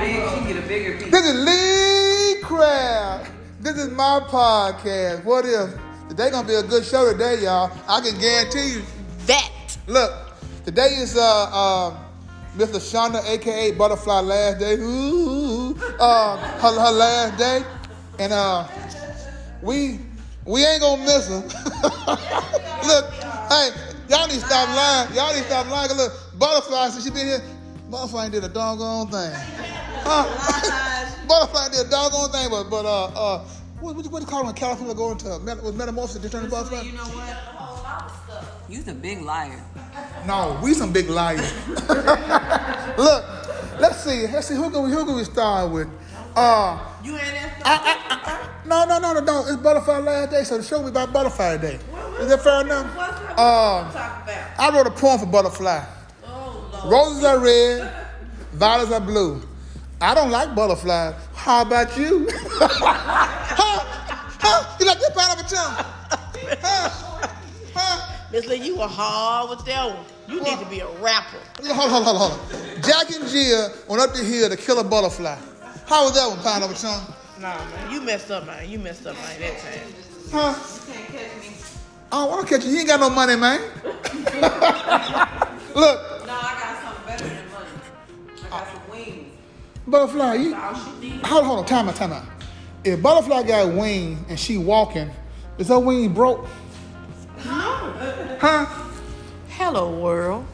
big, she get a bigger piece. This is Lee Craft. This is my podcast. What if? Today gonna be a good show today, y'all. I can guarantee you that. Look, today is uh, uh Mr. Shonda, aka Butterfly Last Day. Ooh, uh, her, her last day, and uh, we we ain't gonna miss her. look, hey, y'all need to stop lying. Y'all need to stop lying. Look, Butterfly since she been here, Butterfly ain't did a doggone thing. Huh? Butterfly did a doggone thing, but but uh uh. What, what, what do you call it when California go into met, with metamorphosis to turn into butterfly? You know what? You's a big liar. No, we some big liars. Look, let's see. Let's see who can we who can we start with? Uh, You ain't that I, I, I, no, no, no, no, no. It's Butterfly last day, so the show be about Butterfly today. Is that fair enough? What's up? Uh. I wrote a poem for Butterfly. Oh Lord. Roses are red, violets are blue. I don't like butterflies. How about you? huh? Huh? You like that pineapple tongue? Huh? Huh? Miss Lee, you were hard with that one. You need to be a rapper. Hold on, hold on, hold on. Jack and Jill went up the hill to kill a butterfly. How was that one, pineapple tongue? Nah, man, you messed up, man. You messed up, man, that time. Huh? You can't catch me. I don't want to catch you. You ain't got no money, man. Look, butterfly, you. All she needed. Hold on, hold on, time out, time out. If butterfly got wings and she walking, is her wing broke? No. Huh? Hello, world.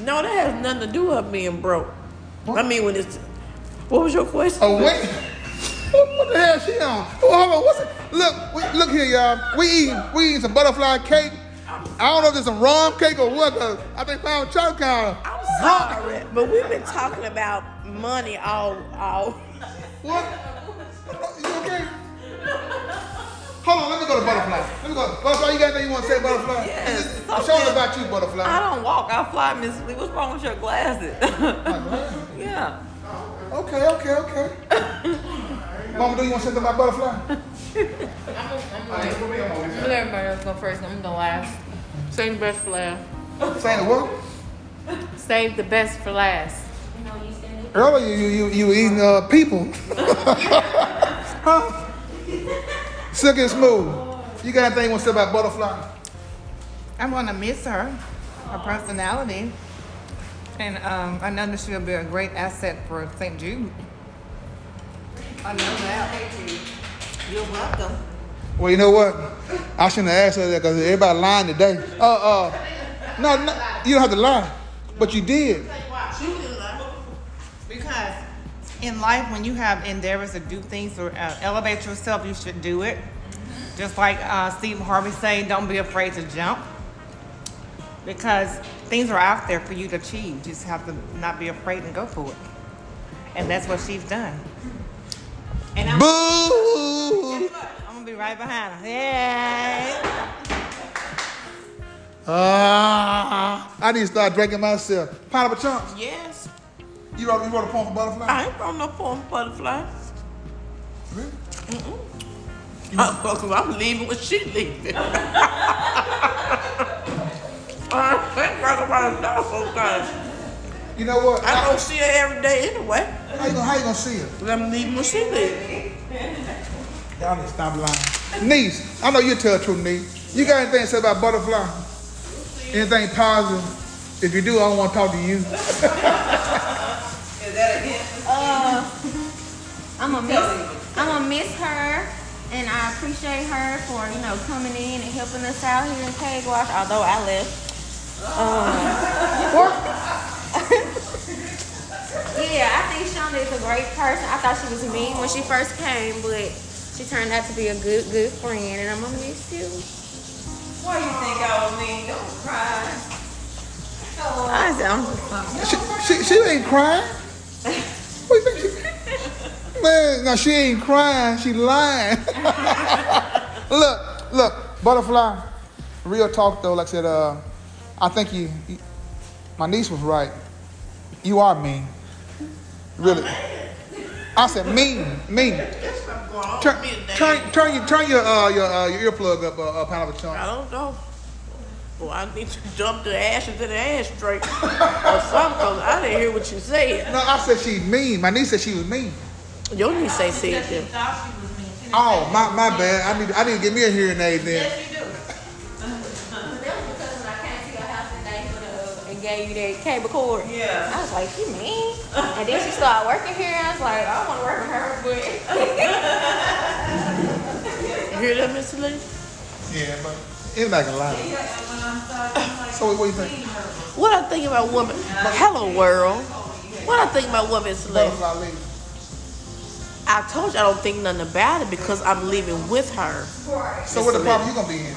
No, that has nothing to do with her being broke. I mean, when it's. What was your question? A wing? What, what the hell she on? Oh, hold on, what's it? Look, we, look here, y'all. We eat, we eating some butterfly cake. I don't know if it's some rum cake or what, cause I think I found chocolate counter. I'm sorry, but we've been talking about money all, all. What? You okay? Hold on, let me go to butterfly. Let me go. Butterfly, you got anything you want to say, butterfly? Yes. Is- The show's about you, butterfly. I don't walk. I fly, Miss Lee. What's wrong with your glasses? yeah. Okay, okay, okay. Mama, do you want to say something about butterfly? Let everybody else go first. I'm gonna last. Save the best for last. Saying what? Save the best for last. Earlier, you you you were eating uh, people. huh? Silk and smooth. You got anything you want to say about butterfly? I'm gonna miss her, her personality, and um, I know that she'll be a great asset for St. Jude. I know that. You're welcome. Well, you know what? I shouldn't have asked her that because everybody lying today. Uh, uh, no, no, you don't have to lie, but you did. She didn't lie. Because in life, when you have endeavors to do things or uh, elevate yourself, you should do it. Just like uh, Stephen Harvey say, don't be afraid to jump. Because things are out there for you to achieve. You just have to not be afraid and go for it. And that's what she's done. And I'm, Boo! I'm gonna be right behind her. Yeah. Ah, I need to start drinking myself. Pineapple chunks. Yes. You wrote, you wrote a poem for butterfly? I ain't from no form butterfly. Really? I'm, I'm leaving when she leaving. I ain't talking about a dog time. You know what? I don't see her every day anyway. How you gonna, how you gonna see her? But I'm leaving when she leaving. Y'all need to stop lying. Niece, I know you tell the truth, niece. You got anything to say about butterfly? Anything positive? If you do, I don't want to talk to you. Is that a hint? Uh, I'm gonna miss. I'm gonna miss her, and I appreciate her for you know coming in and helping us out here in Cage Wash. Although I left. Um, yeah, I think Shonda is a great person. I thought she was mean when she first came, but she turned out to be a good, good friend, and I'm gonna miss you. Why you think I was mean? Don't cry. I said, I'm just She, she, she ain't crying. What you think she, man, no, she ain't crying. She lying. look, look, butterfly. Real talk though, like I said, uh, I think you, you, my niece was right. You are mean. Really. I said mean, mean. There's something going on Turn, with me today. turn, turn your, turn your, uh, your, uh, your earplug up, uh, uh, pineapple chunk. I don't know. Well, I need to dump the ashes in the ashtray or something, cause I didn't hear what you said. No, I said she mean. My niece said she was mean. Your niece say said She that. was mean. Oh, my, my bad. I need I need to get me a hearing aid then. Gave you that cable cord. Yeah. I was like, you mean? And then she started working here. I was like, I don't want to work with her, but You hear that, Mr. Lee? Yeah, but it's anybody can lie. So what, what you think? What I think about women? Hello, world. Oh, what I think about women, Mr. Lee? I told you I don't think nothing about it because I'm living with her. So what the problem you gonna be in?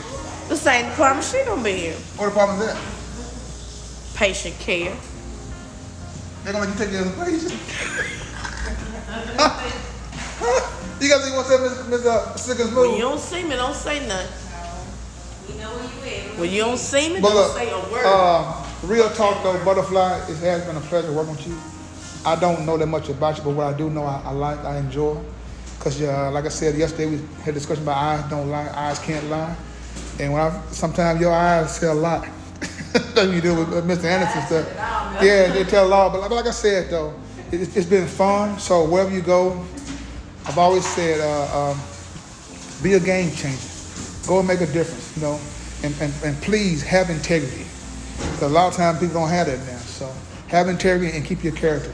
The same department she gonna be in. What the problem is that? Patient care. They're gonna let you take your patient. you got anything you want to say, Miss Miss uh, and When you don't see me, don't say nothing. you know where you at. When you don't see me, But don't look, say a word. uh, real talk though, Butterfly, it has been a pleasure working with you. I don't know that much about you, but what I do know, I, I like, I enjoy. Cause uh, like I said yesterday, we had a discussion about eyes don't lie, eyes can't lie. And when I sometimes your eyes say a lot. You do with, Mr. Anderson stuff. Yeah, they tell a lot. But like, I said though, it, it's- it's been fun. So wherever you go, I've always said, uh, um, be a game changer. Go and make a difference, you know, and, and, and please have integrity. Because a lot of times people don't have that now. So have integrity and keep your character.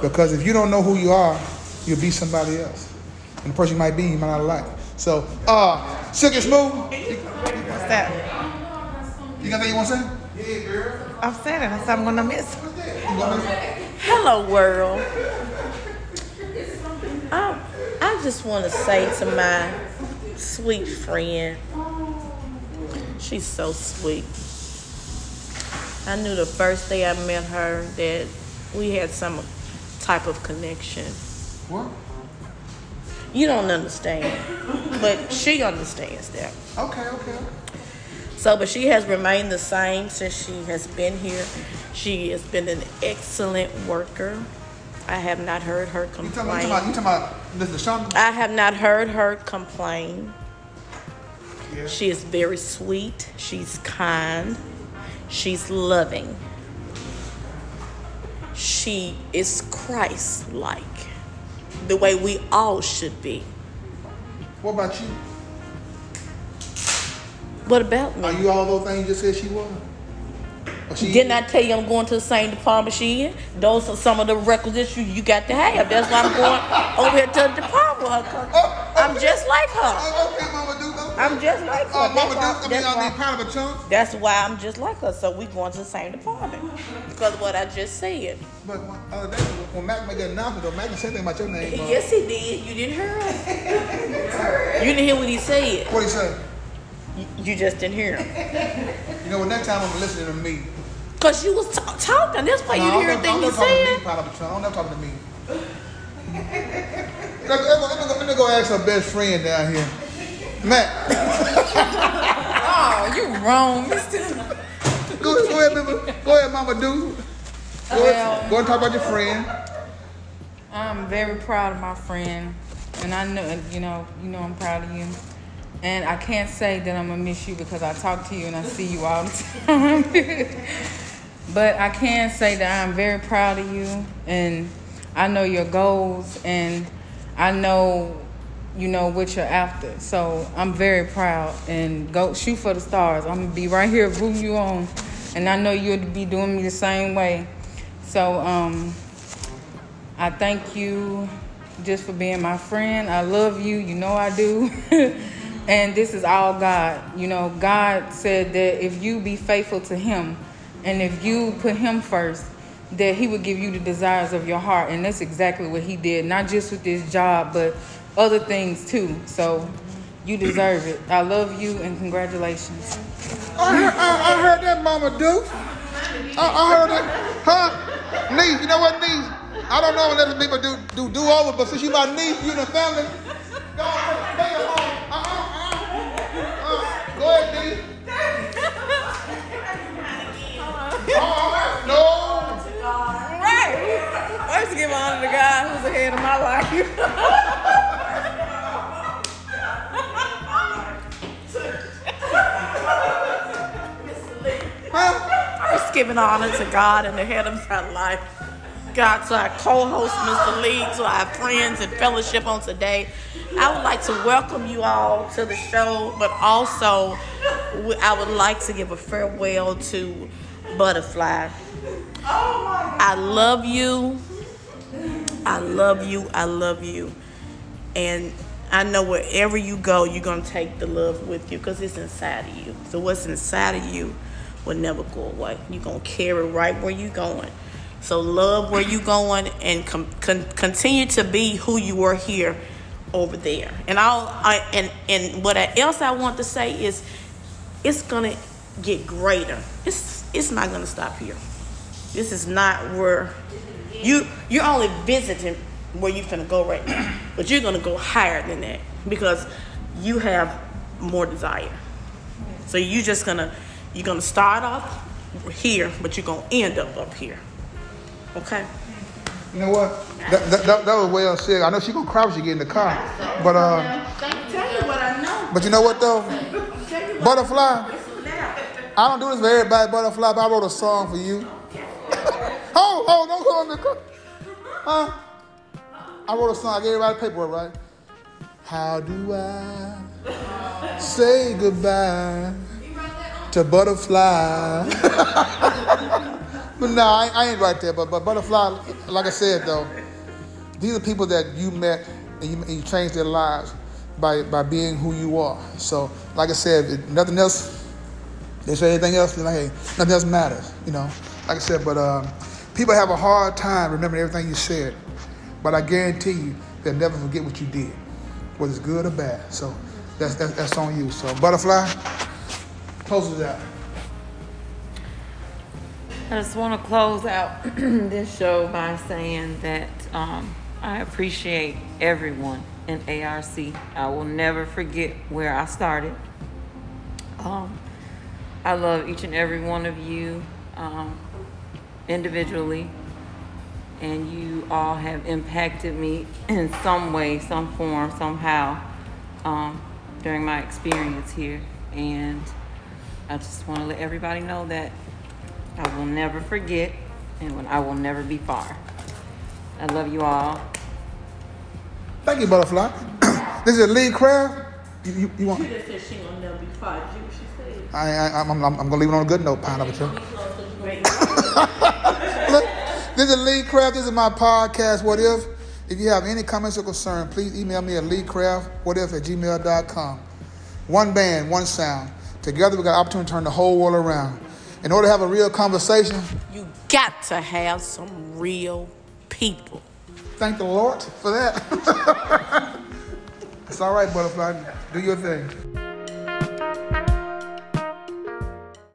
Because if you don't know who you are, you'll be somebody else. And the person you might be, you might not like. So, uh, Silk and Smooth, What's that? you got anything you want to say? I've said it. I said I'm gonna miss. You? Hello, world. I, I just want to say to my sweet friend, she's so sweet. I knew the first day I met her that we had some type of connection. What? You don't understand, but she understands that. Okay, okay. So, but she has remained the same since she has been here. She has been an excellent worker. I have not heard her talking, you complain. talking about, you talking about? I have not heard her complain. Yeah. She is very sweet. She's kind. She's loving. She is Christ like, the way we all should be. What about you? What about me? Are you all those things you just said she was? She Didn't I tell you I'm going to the same department she in? Those are some of the requisites you, you got to have. That's why I'm going over here to the department with her. 'cause I'm just like her. Oh, okay, Mama Duke. Okay. I'm just like her. Oh, Mama That's Duke. why- I mean, that's I mean, why- kind of a chunk. That's why I'm just like her. So we going to the same department because of what I just said. But uh, that, when Mac made that announcement, though, Mac didn't say anything about your name. Uh, Yes, he did. You didn't hear him. you didn't hear what he said. What did he say? You, just didn't hear him. You know, when next time I'm listening to me. Cause you was t- talking. That's why No, you didn't hear I'm he not talking to me, said. part of the chunk. I'm not talking to me. let, me, let, me, let, me, go ask her best friend down here. Matt, Oh, you wrong. go, go ahead, baby. Go ahead, Mama Duke. Go, ahead, Well- go and talk about your friend. I'm very proud of my friend, and I know you know you know I'm proud of you. And I can't say that I'm gonna miss you because I talk to you and I see you all the time. but I can say that I'm very proud of you, and I know your goals, and I know you know what you're after. So I'm very proud, and go shoot for the stars. I'm gonna be right here rooting you on, and I know you'll be doing me the same way. So um. I thank you just for being my friend. I love you. You know I do. and this is all God. You know, God said that if you be faithful to Him and if you put Him first, that He would give you the desires of your heart. And that's exactly what He did, not just with this job, but other things too. So you deserve it. I love you and congratulations. I heard, I, I heard that, Mama Duke. I, I heard it. Huh? Niece, you know what, niece? I don't know what other people do do do over, but since you my niece, you in the family. Ahead of my life. giving honor to God and the head of my life. God, to our co-host, Mr. Lee, to our friends and fellowship on today. I would like to welcome you all to the show, but also I would like to give a farewell to Butterfly. Oh I love you. I love you. I love you. And I know wherever you go, you're going to take the love with you because it's inside of you. So, what's inside of you will never go away. You're going to carry right where you're going. So, love where you're going and com- con- continue to be who you were here over there. And I'll, I, and, and what else I want to say is it's going to get greater. It's, it's not going to stop here. This is not where you you're only visiting where you're gonna go right now, but you're gonna go higher than that because you have more desire. So you're just gonna you're gonna start off here, but you're gonna end up up here. Okay. You know what? That, that, that, that was well said. I know she gonna cry when she get in the car, but uh, Tell you what I know. but you know what though? Butterfly. I don't do this for everybody, Butterfly. But I wrote a song for you. Oh, oh, don't go on the car. Huh? I wrote a song. I gave everybody paperwork, right? How do I say goodbye to Butterfly? but no, I, I ain't right there. But, but Butterfly, like I said though, these are people that you met and you, and you changed their lives by, by being who you are. So, like I said, nothing else, they say anything else, like, hey, nothing else matters, you know. Like I said, but um, people have a hard time remembering everything you said. But I guarantee you, they'll never forget what you did, whether it's good or bad. So that's that's, that's on you. So butterfly, close it out. I just want to close out this show by saying that um, I appreciate everyone in ARC. I will never forget where I started. Um, I love each and every one of you um, individually, and you all have impacted me in some way, some form, somehow um, during my experience here. And I just want to let everybody know that I will never forget and I will never be far. I love you all. Thank you, butterfly. this is Lee Craft. You, you, you want? She just said she gonna never be fired. You she said. I, I, I'm, I'm, I'm gonna leave it on a good note, pineapple. Tree. This is Lee Craft. This is my podcast, What If? If you have any comments or concern, please email me at leecraftwhatif at gmail.com. One band, one sound. Together we got an opportunity to turn the whole world around. In order to have a real conversation, You got to have some real people. thank the Lord for that. it's all right, butterfly. Do your thing.